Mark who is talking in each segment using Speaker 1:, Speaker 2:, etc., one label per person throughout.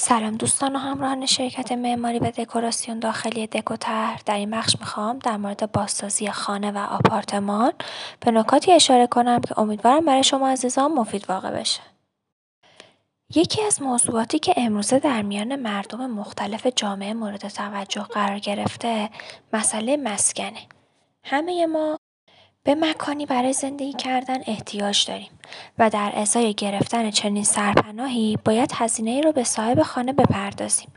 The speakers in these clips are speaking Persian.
Speaker 1: سلام دوستان و همراهان شرکت معماری و دکوراسیون داخلی دکوتر در این بخش می‌خوام در مورد بازسازی خانه و آپارتمان به نکاتی اشاره کنم که امیدوارم برای شما عزیزان مفید واقع بشه. یکی از موضوعاتی که امروزه در میان مردم مختلف جامعه مورد توجه قرار گرفته مسئله مسکنه. همه ما به مکانی برای زندگی کردن احتیاج داریم و در ازای گرفتن چنین سرپناهی باید هزینه رو به صاحب خانه بپردازیم.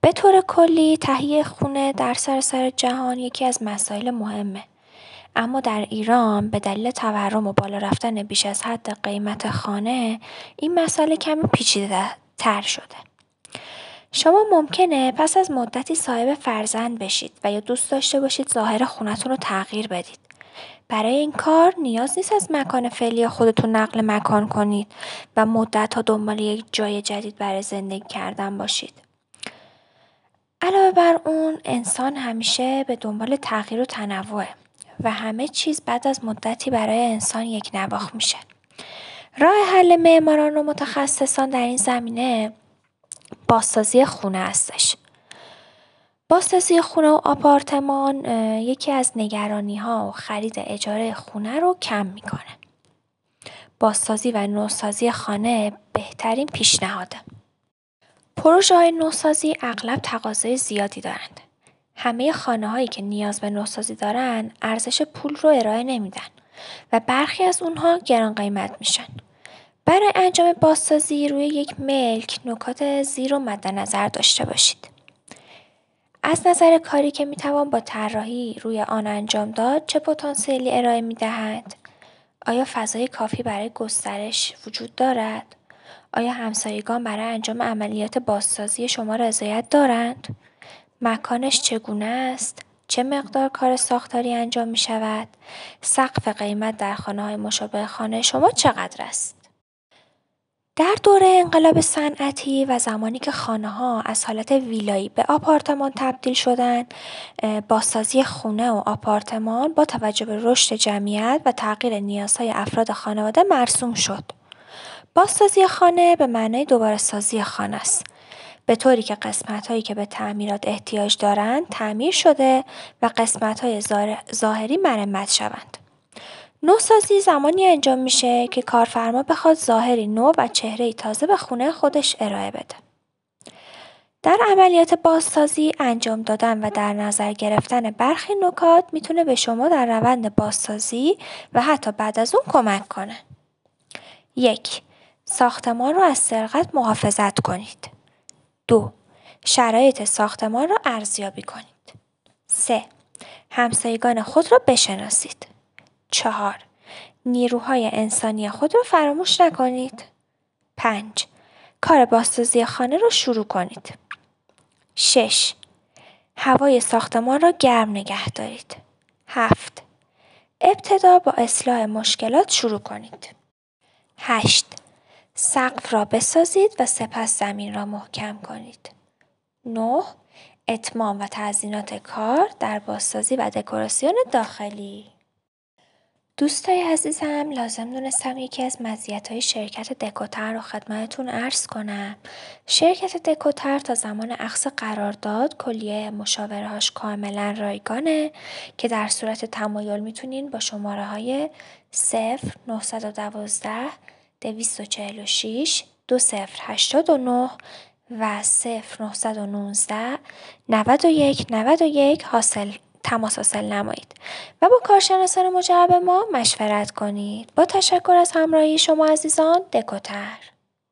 Speaker 1: به طور کلی تهیه خونه در سراسر جهان یکی از مسائل مهمه. اما در ایران به دلیل تورم و بالا رفتن بیش از حد قیمت خانه این مسئله کمی پیچیده تر شده. شما ممکنه پس از مدتی صاحب فرزند بشید و یا دوست داشته باشید ظاهر خونتون رو تغییر بدید. برای این کار نیاز نیست از مکان فعلی خودتون نقل مکان کنید و مدت ها دنبال یک جای جدید برای زندگی کردن باشید. علاوه بر اون انسان همیشه به دنبال تغییر و تنوعه و همه چیز بعد از مدتی برای انسان یک نواخ میشه. راه حل معماران و متخصصان در این زمینه بازسازی خونه هستش. بازسازی خونه و آپارتمان یکی از نگرانی ها و خرید اجاره خونه رو کم می‌کنه. بازسازی و نوسازی خانه بهترین پیشنهاده. پروژه های نوسازی اغلب تقاضای زیادی دارند. همه خانه هایی که نیاز به نوسازی دارن ارزش پول رو ارائه نمیدن و برخی از اونها گران قیمت میشن. برای انجام بازسازی روی یک ملک نکات زیر و مد نظر داشته باشید. از نظر کاری که می‌توان با طراحی روی آن انجام داد چه پتانسیلی ارائه می‌دهد آیا فضای کافی برای گسترش وجود دارد آیا همسایگان برای انجام عملیات بازسازی شما رضایت دارند مکانش چگونه است چه مقدار کار ساختاری انجام می شود؟ سقف قیمت در خانه های مشابه خانه شما چقدر است؟ در دوره انقلاب صنعتی و زمانی که ها از حالت ویلایی به آپارتمان تبدیل شدند، بازسازی خونه و آپارتمان با توجه به رشد جمعیت و تغییر نیازهای افراد خانواده مرسوم شد. بازسازی خانه به معنای دوباره سازی خانه است. به طوری که قسمت هایی که به تعمیرات احتیاج دارند تعمیر شده و قسمت های ظاهری مرمت شوند. نوسازی زمانی انجام میشه که کارفرما بخواد ظاهری نو و چهره تازه به خونه خودش ارائه بده. در عملیات بازسازی انجام دادن و در نظر گرفتن برخی نکات می‌تونه به شما در روند بازسازی و حتی بعد از اون کمک کنه. یک ساختمان رو از سرقت محافظت کنید. دو شرایط ساختمان رو ارزیابی کنید. سه همسایگان خود را بشناسید. چهار نیروهای انسانی خود را فراموش نکنید. پنج کار بازسازی خانه را شروع کنید. شش هوای ساختمان را گرم نگه دارید. هفت ابتدا با اصلاح مشکلات شروع کنید. هشت سقف را بسازید و سپس زمین را محکم کنید. نه اتمام و تزیینات کار در بازسازی و دکوراسیون داخلی دوستای عزیزم لازم دونستم یکی از های شرکت دکوتر رو خدمتتون عرض کنم. شرکت دکوتر تا زمان اخص قرارداد کلیه مشاورهاش کاملا رایگانه که در صورت تمایل می‌تونین با شماره های 0 912 246 2089 و 0 919 91 91 حاصل تماس حاصل نمایید. و با کارشناسان مجرب ما مشورت کنید. با تشکر از همراهی شما عزیزان دکوتر.